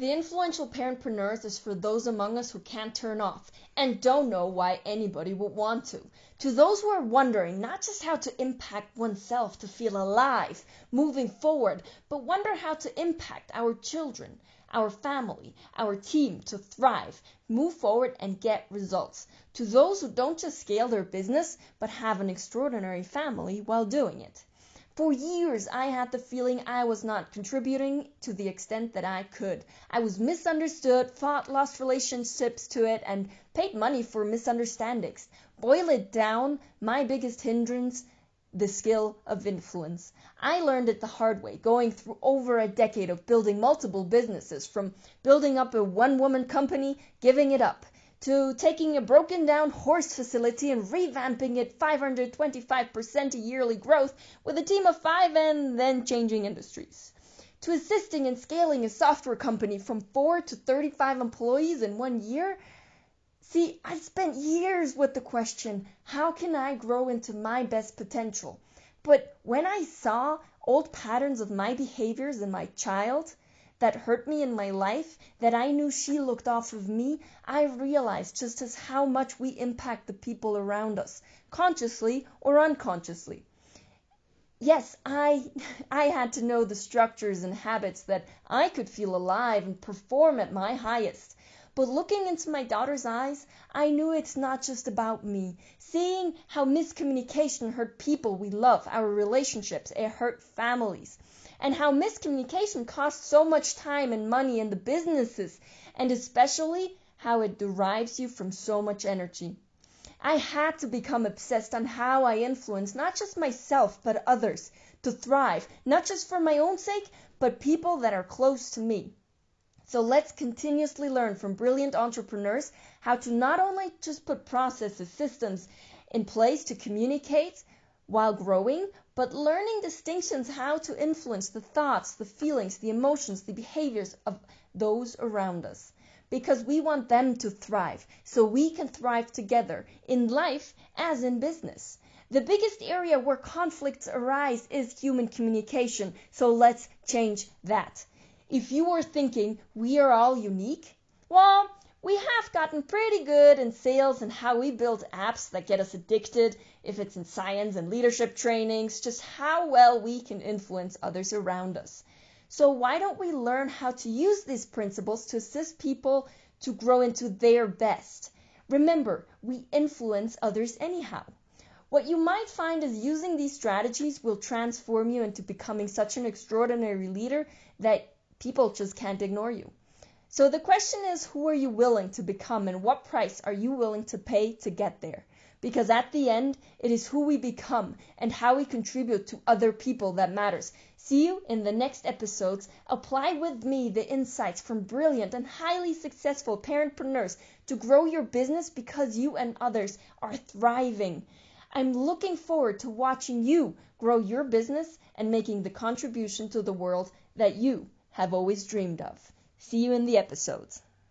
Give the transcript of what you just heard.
The Influential Parentpreneurs is for those among us who can't turn off and don't know why anybody would want to. To those who are wondering not just how to impact oneself to feel alive, moving forward, but wonder how to impact our children, our family, our team to thrive, move forward, and get results. To those who don't just scale their business, but have an extraordinary family while doing it. For years, I had the feeling I was not contributing to the extent that I could. I was misunderstood, fought, lost relationships to it, and paid money for misunderstandings. Boil it down, my biggest hindrance the skill of influence. I learned it the hard way, going through over a decade of building multiple businesses, from building up a one woman company, giving it up, to taking a broken down horse facility and revamping it 525% yearly growth with a team of five and then changing industries. To assisting in scaling a software company from 4 to 35 employees in one year. See, I spent years with the question, how can I grow into my best potential? But when I saw old patterns of my behaviors in my child, that hurt me in my life, that I knew she looked off of me, I realized just as how much we impact the people around us, consciously or unconsciously. Yes, I I had to know the structures and habits that I could feel alive and perform at my highest. But looking into my daughter's eyes, I knew it's not just about me. Seeing how miscommunication hurt people we love, our relationships, it hurt families and how miscommunication costs so much time and money in the businesses, and especially how it derives you from so much energy. I had to become obsessed on how I influence not just myself but others to thrive, not just for my own sake, but people that are close to me. So let's continuously learn from brilliant entrepreneurs how to not only just put processes, systems in place to communicate while growing, but learning distinctions how to influence the thoughts, the feelings, the emotions, the behaviors of those around us. Because we want them to thrive, so we can thrive together in life as in business. The biggest area where conflicts arise is human communication, so let's change that. If you are thinking we are all unique, well, we have gotten pretty good in sales and how we build apps that get us addicted, if it's in science and leadership trainings, just how well we can influence others around us. So why don't we learn how to use these principles to assist people to grow into their best? Remember, we influence others anyhow. What you might find is using these strategies will transform you into becoming such an extraordinary leader that people just can't ignore you. So the question is, who are you willing to become and what price are you willing to pay to get there? Because at the end, it is who we become and how we contribute to other people that matters. See you in the next episodes. Apply with me the insights from brilliant and highly successful parentpreneurs to grow your business because you and others are thriving. I'm looking forward to watching you grow your business and making the contribution to the world that you have always dreamed of. See you in the episodes.